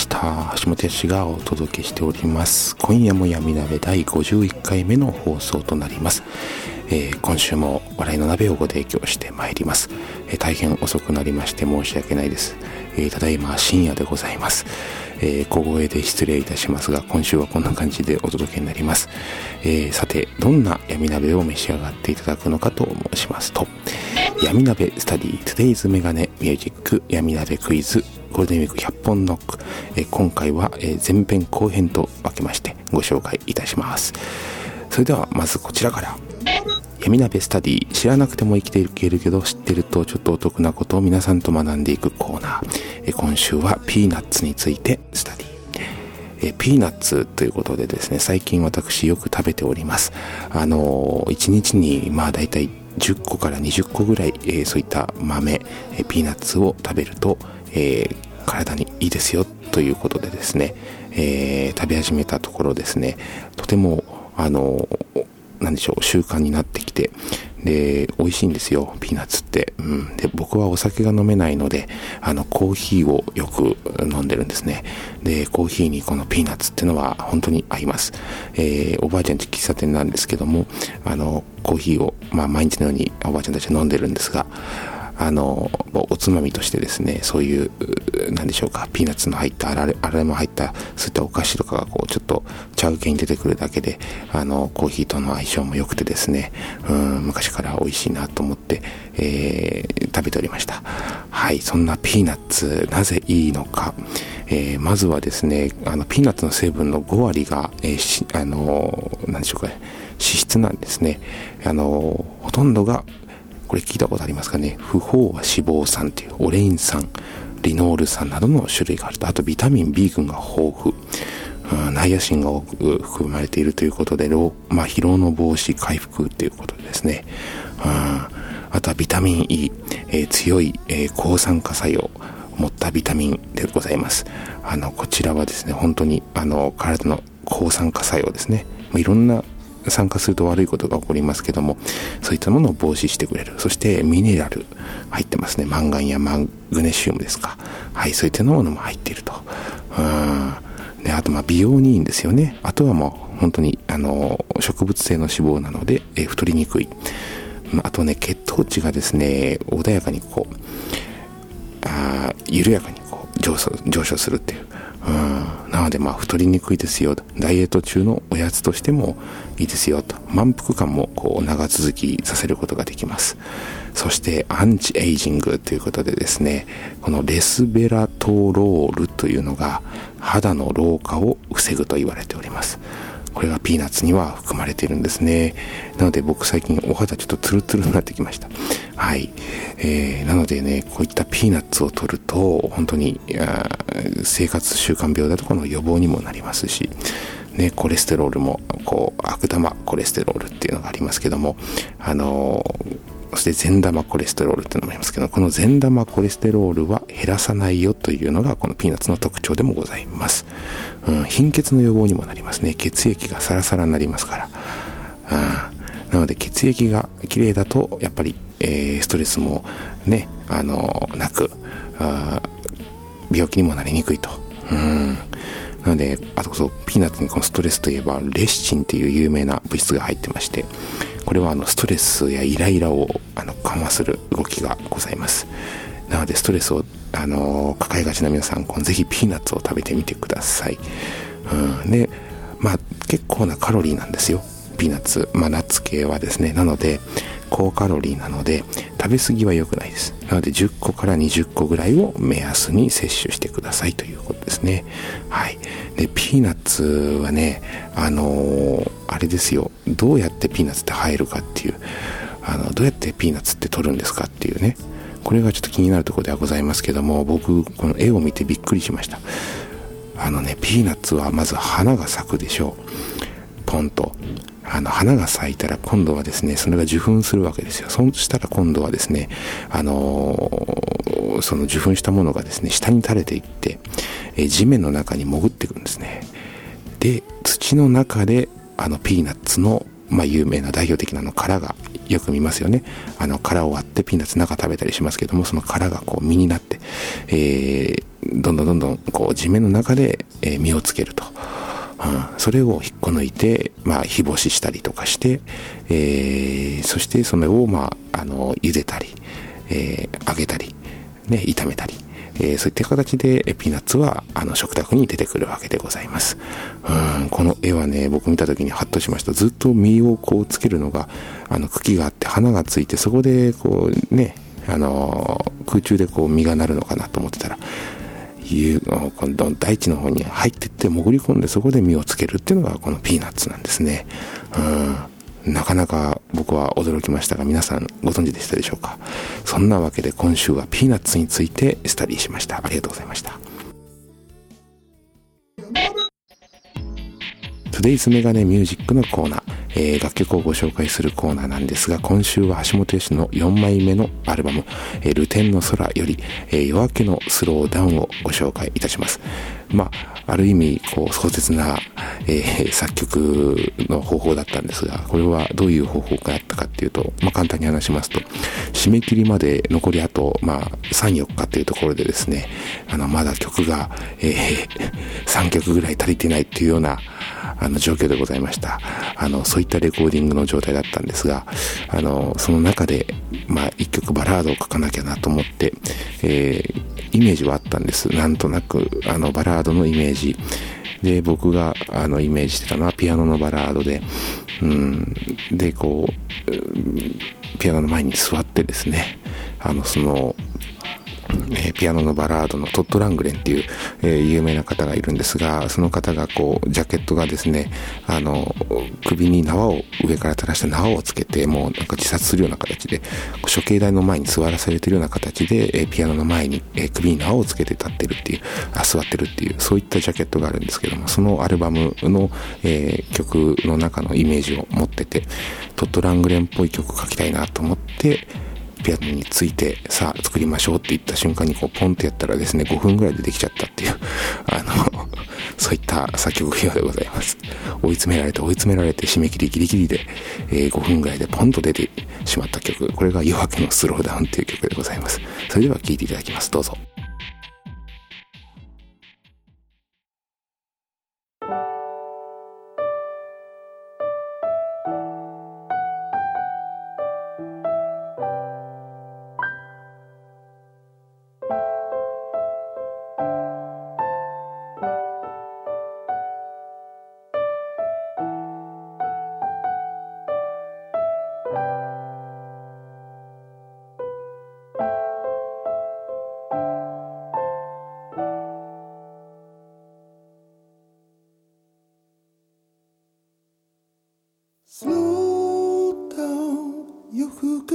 した橋本康がお届けしております。今夜も闇鍋第51回目の放送となります、えー、今週も笑いの鍋をご提供してまいります、えー、大変遅くなりまして申し訳ないです、えー、ただいま深夜でございます。え、小声で失礼いたしますが、今週はこんな感じでお届けになります。え、さて、どんな闇鍋を召し上がっていただくのかと申しますと、闇鍋スタディ Today's メガネミュージック闇鍋クイズゴールデンウィーク100本ノック、え、今回は、え、前編後編と分けましてご紹介いたします。それではまずこちらから。闇鍋スタディ知らなくても生きていけるけど知ってるとちょっとお得なことを皆さんと学んでいくコーナー。え今週はピーナッツについてスタディ。えピーナッツということでですね、最近私よく食べております。あの、1日にまあ大体10個から20個ぐらい、えー、そういった豆、えピーナッツを食べると、えー、体にいいですよということでですね、えー、食べ始めたところですね、とても、あの、なんでしょう、習慣になってきて、で、美味しいんですよ、ピーナッツって。うん。で、僕はお酒が飲めないので、あの、コーヒーをよく飲んでるんですね。で、コーヒーにこのピーナッツっていうのは本当に合います。えー、おばあちゃんち喫茶店なんですけども、あの、コーヒーを、まあ、毎日のようにおばあちゃんたちは飲んでるんですが、あの、おつまみとしてですね、そういう、なんでしょうか、ピーナッツの入ったあられ、あられも入った、そういったお菓子とかがこう、ちょっと茶受けに出てくるだけで、あの、コーヒーとの相性も良くてですね、うん、昔から美味しいなと思って、えー、食べておりました。はい、そんなピーナッツ、なぜいいのか。えー、まずはですね、あの、ピーナッツの成分の5割が、えー、あの、なんでしょうか、脂質なんですね。あの、ほとんどがこれ聞いたことありますかね？不飽和脂肪酸というオレイン酸、リノール酸などの種類があると。あとビタミン B 群が豊富。ナイアシンが多く含まれているということで、まあ、疲労の防止、回復ということですね。うん、あとはビタミン E、えー、強い、えー、抗酸化作用を持ったビタミンでございます。あの、こちらはですね、本当に、あの、体の抗酸化作用ですね。いろんな参加すると悪いことが起こりますけども、そういったものを防止してくれる。そしてミネラル入ってますね。マンガンやマグネシウムですか。はい、そういったものも入っていると。うん。で、あとまあ美容にいいんですよね。あとはもう本当にあの植物性の脂肪なので、え太りにくい。あとね、血糖値がですね、穏やかにこう、あ緩やかにこう上昇するっていう。うん、なのでまあ太りにくいですよ。ダイエット中のおやつとしてもいいですよと。満腹感もこう長続きさせることができます。そしてアンチエイジングということでですねこのレスベラトロールというのが肌の老化を防ぐと言われております。これがピーナッツには含まれているんですね。なので僕最近お肌ちょっとツルツルになってきました。はい。えー、なのでね、こういったピーナッツを取ると、本当に生活習慣病だとこの予防にもなりますし、ね、コレステロールも、こう、悪玉コレステロールっていうのがありますけども、あのーそして善玉コレステロールっていうのもありますけど、この善玉コレステロールは減らさないよというのがこのピーナッツの特徴でもございます。うん、貧血の予防にもなりますね。血液がサラサラになりますから。うん、なので血液が綺麗だと、やっぱり、えー、ストレスもね、あのなくあ、病気にもなりにくいと。うんなので、あとこそ、ピーナッツにこのストレスといえば、レシチンっていう有名な物質が入ってまして、これはあのストレスやイライラをあの緩和する動きがございます。なのでストレスをあの抱えがちな皆さん、ぜひピーナッツを食べてみてください。うん、で、まあ、結構なカロリーなんですよピーナッツ、まあ、ナッツ系はですねなので高カロリーなので食べ過ぎは良くないです。なので10個から20個ぐらいを目安に摂取してくださいということですね。はい。でピーナッツはねあのー、あれですよ。どうやってピーナッツって入るかっていうあのどうやってピーナッツって取るんですかっていうね。これがちょっと気になるところではございますけども僕この絵を見てびっくりしました。あのねピーナッツはまず花が咲くでしょう。ポンと。あの花が咲いたら今度はですねそれが受粉するわけですよそうしたら今度はですねあのー、その受粉したものがですね下に垂れていって、え地面の中に潜っていくんですねで土の中であのピーナッツのまあ、有名な代表的なの殻がよく見ますよね。あの殻を割ってピーナッツ中食べたりしますけども、その殻がこう実になって、えー、どんどんどんどんこう地面の中で、え、実をつけると。うん、それを引っこ抜いて、まあ、日干ししたりとかして、えー、そしてそれを、まあ、あの、茹でたり、えー、揚げたり、ね、炒めたり、えー、そういった形でピーナッツはあの食卓に出てくるわけでございます。うん、この絵はね、僕見た時にハッとしました。ずっと実をこうつけるのが、あの茎があって花がついて、そこでこうね、あの空中でこう実がなるのかなと思ってたら、いう今度大地の方に入ってって潜り込んでそこで実をつけるっていうのがこのピーナッツなんですね。うん。なかなか僕は驚きましたが皆さんご存知でしたでしょうか？そんなわけで今週はピーナッツについてスタディしました。ありがとうございました。Today's メガネミュージックのコーナー。えー、楽曲をご紹介するコーナーなんですが、今週は橋本氏の4枚目のアルバム、えー、ルテンの空より、えー、夜明けのスローダウンをご紹介いたします。まあ、ある意味、こう、壮絶な、えー、作曲の方法だったんですが、これはどういう方法があったかっていうと、まあ、簡単に話しますと、締め切りまで残りあと、まあ、3、4日っていうところでですね、あの、まだ曲が、えー、3曲ぐらい足りてないっていうような、あの、状況でございました。あの、そういったレコーディングの状態だったんですが、あの、その中で、まあ、一曲バラードを書かなきゃなと思って、えー、イメージはあったんです。なんとなく、あの、バラードのイメージ。で、僕が、あの、イメージしてたのはピアノのバラードで、うん、で、こう、ピアノの前に座ってですね、あの、その、え、ピアノのバラードのトッド・ラングレンっていう、え、有名な方がいるんですが、その方がこう、ジャケットがですね、あの、首に縄を、上から垂らした縄をつけて、もうなんか自殺するような形で、処刑台の前に座らされてるような形で、え、ピアノの前に、え、首に縄をつけて立ってるっていう、あ、座ってるっていう、そういったジャケットがあるんですけども、そのアルバムの、えー、曲の中のイメージを持ってて、トッド・ラングレンっぽい曲を書きたいなと思って、ピアノについてさあ作りましょうって言った瞬間にこうポンってやったらですね5分ぐらいでできちゃったっていうあの そういった作曲業でございます。追い詰められて追い詰められて締め切りギリギリで、えー、5分ぐらいでポンと出てしまった曲。これが夜明けのスローダウンっていう曲でございます。それでは聴いていただきます。どうぞ。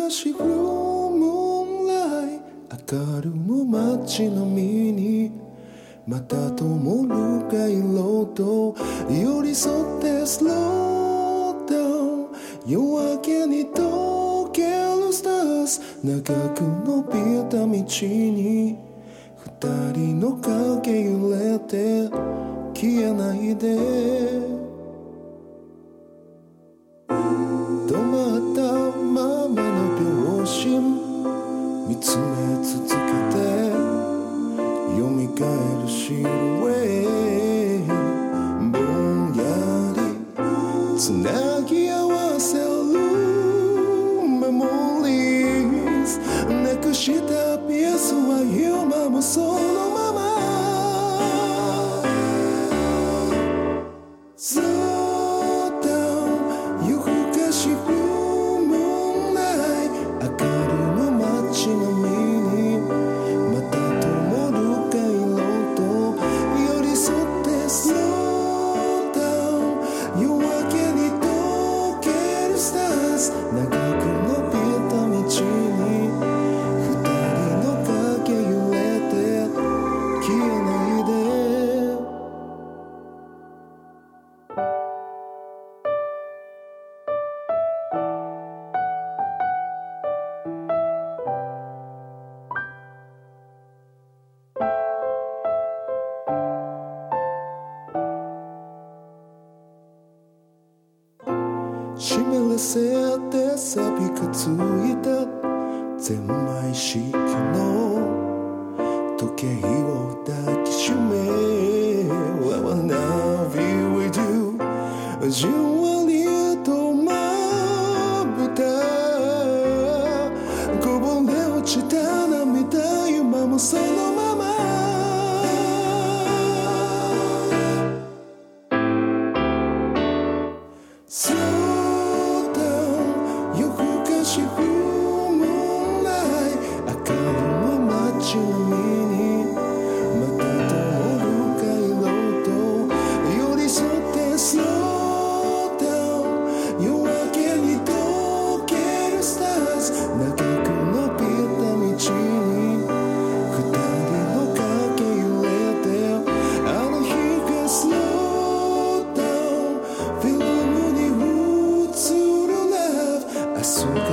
しブルームーンライ明るむ街並みにまた灯るが色と寄り添ってスローダウン夜明けに溶けるスターズ長く伸びた道に二人の影揺れて消えないでつめけてよみがえるシルエッぼんやりつなぎ合わせるメモリーなくしたピアスは今もそう。せて錆びがついたゼンマイ式の時計を抱きしめ I will now be with you じんわりとまぶたこぼれ落ちた涙今もそのまま。そう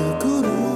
明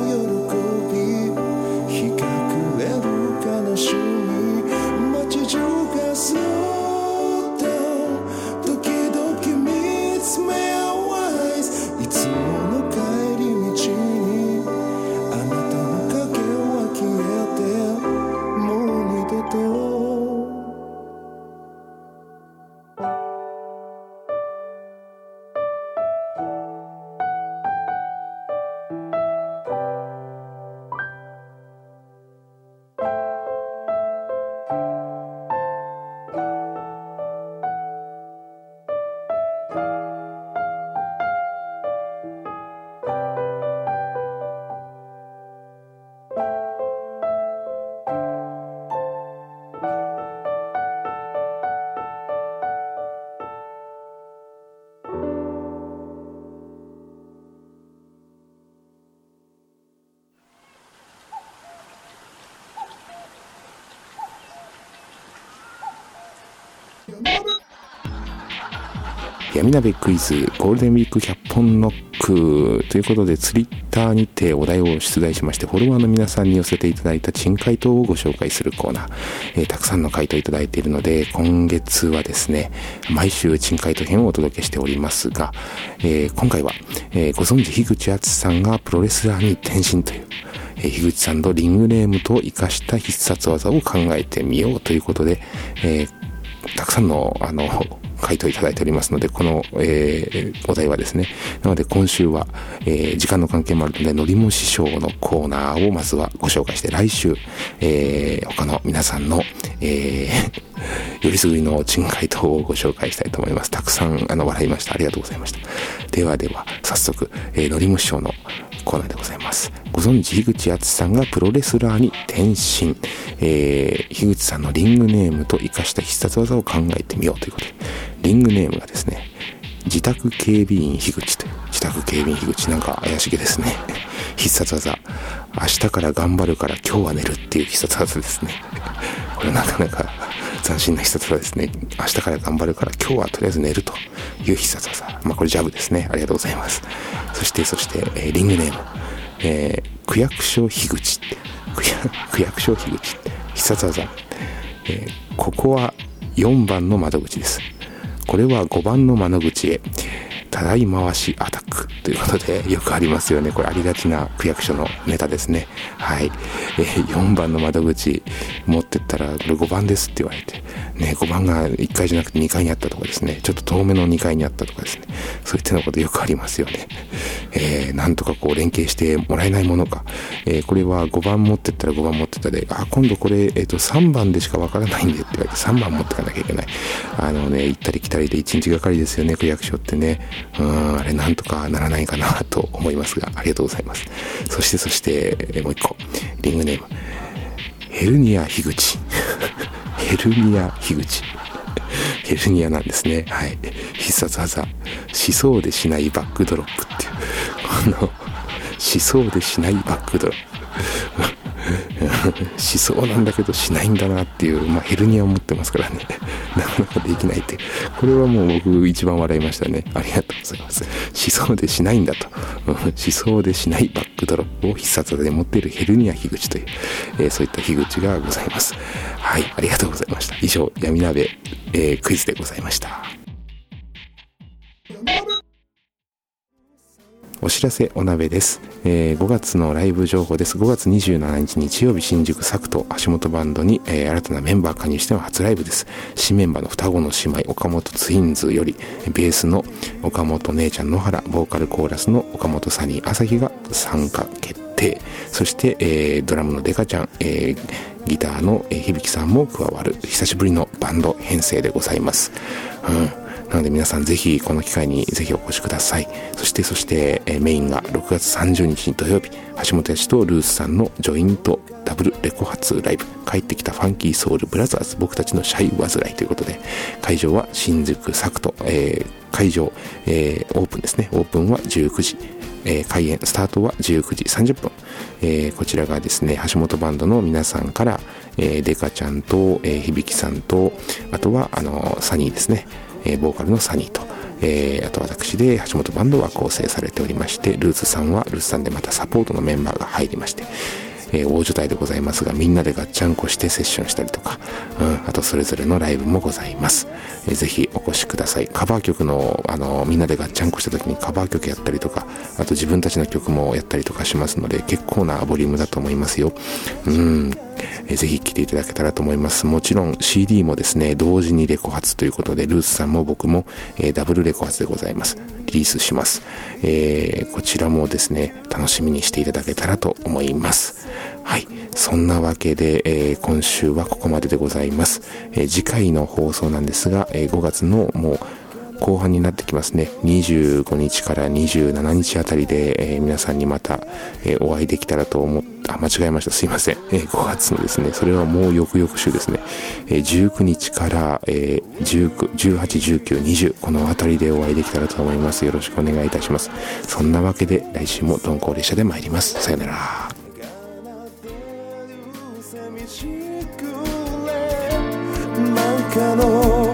闇鍋クイズゴールデンウィーク100本ノックということでツイッターにてお題を出題しましてフォロワーの皆さんに寄せていただいた珍回答をご紹介するコーナー、えーたくさんの回答いただいているので今月はですね毎週珍回答編をお届けしておりますが、えー今回は、えーご存知樋口敦さんがプロレスラーに転身というえ樋口さんのリングネームと活かした必殺技を考えてみようということで、えーたくさんの、あの、回答いただいておりますので、この、えーお題はですね。なので今週は、えー時間の関係もあるので、のりも師匠のコーナーをまずはご紹介して、来週、えー他の皆さんの、えー、よりすぐりの珍回答をご紹介したいと思います。たくさん、あの、笑いました。ありがとうございました。ではでは、早速、えーのりも師匠のコーナーでございます。ご存知、樋口敦さんがプロレスラーに転身。えー、樋口さんのリングネームと活かした必殺技を考えてみようということで、リングネームがですね、自宅警備員樋口という、自宅警備員樋口なんか怪しげですね。必殺技。明日から頑張るから今日は寝るっていう必殺技ですね。これなかなか斬新な必殺技ですね。明日から頑張るから今日はとりあえず寝るという必殺技。まあこれジャブですね。ありがとうございます。そして、そして、えーリングネーム。えー区役所樋口、区役所樋口、必殺技。えーここは4番の窓口です。これは5番の窓口へ。ただい回しアタックということでよくありますよね。これありがちな区役所のネタですね。はい。えー4番の窓口持ってったら、5番ですって言われて、ね、5番が1階じゃなくて2階にあったとかですね、ちょっと遠めの2階にあったとかですね、そういったようなことよくありますよね。えー、なんとかこう連携してもらえないものか。えーこれは5番持ってったら5番持ってたで、あ、今度これ、えっ、と、3番でしかわからないんでって言われて、3番持ってかなきゃいけない。あのね、行ったり来たりで1日がかりですよね、区役所ってね。うん、あれなんとかならないかなと思いますが、ありがとうございます。そして、そして、えーもう一個、リングネーム。ヘルニア樋口。ヘルニア樋口。ヘルニアなんですね。はい。必殺技。しそうでしないバックドロップっていう。この、しそうでしないバックドロップ。しそうなんだけどしないんだなっていう、まあ、ヘルニアを持ってますからね。なかなかできないって。これはもう僕一番笑いましたね。ありがとうございます。しそうでしないんだと。しそうでしないバックドロップを必殺で持っているヘルニア樋口という、えー、そういった樋口がございます。はい。ありがとうございました。以上闇鍋、えー、クイズでございました。お知らせお鍋です、えー、5月のライブ情報です。5月27日日曜日新宿サクト足元バンドに、えー、新たなメンバー加入しての初ライブです。新メンバーの双子の姉妹岡本ツインズよりベースの岡本姉ちゃん野原ボーカルコーラスの岡本サニー朝日が参加決定。そして、えー、ドラムのデカちゃん、えー、ギターの、響さんも加わる久しぶりのバンド編成でございます。うん。なので皆さんぜひこの機会にぜひお越しください。そしてそして、メインが6月30日に土曜日、橋本屋とルースさんのジョイントダブルレコ発ライブ、帰ってきたファンキーソウルブラザーズ、僕たちのシャイ煩いということで、会場は新宿サクト、えー、会場、えー、オープンですね。オープンは19時。えー、開演、スタートは19時30分。えー、こちらがですね、橋本バンドの皆さんから、えー、デカちゃんと、えー、響さんと、あとは、あの、サニーですね。えボーカルのサニーと、えー、あと私で橋本バンドは構成されておりまして、ルーツさんはルーツさんでまたサポートのメンバーが入りまして、えー、大所帯でございますが、みんなでガッチャンコしてセッションしたりとか、うん、あとそれぞれのライブもございます。えー、ぜひお越しください。カバー曲の、あの、みんなでガッチャンコした時にカバー曲やったりとか、あと自分たちの曲もやったりとかしますので、結構なボリュームだと思いますよ。うん、えー、ぜひ聴いていただけたらと思います。もちろん CD もですね、同時にレコ発ということで、ルースさんも僕も、えー、ダブルレコ発でございます。リリースします。えー、こちらもですね、楽しみにしていただけたらと思います。はい。そんなわけで、えー、今週はここまででございます。え、次回の放送なんですが、え、5月のもう後半になってきますね。25日から27日あたりで、えー、皆さんにまた、えー、お会いできたらと思っあ、間違えました。すいません。えー、5月のですね、それはもう翌々週ですね。え、19日から、え、19、18、19、20、このあたりでお会いできたらと思います。よろしくお願いいたします。そんなわけで、来週も鈍行列車で参ります。さよなら。なんかの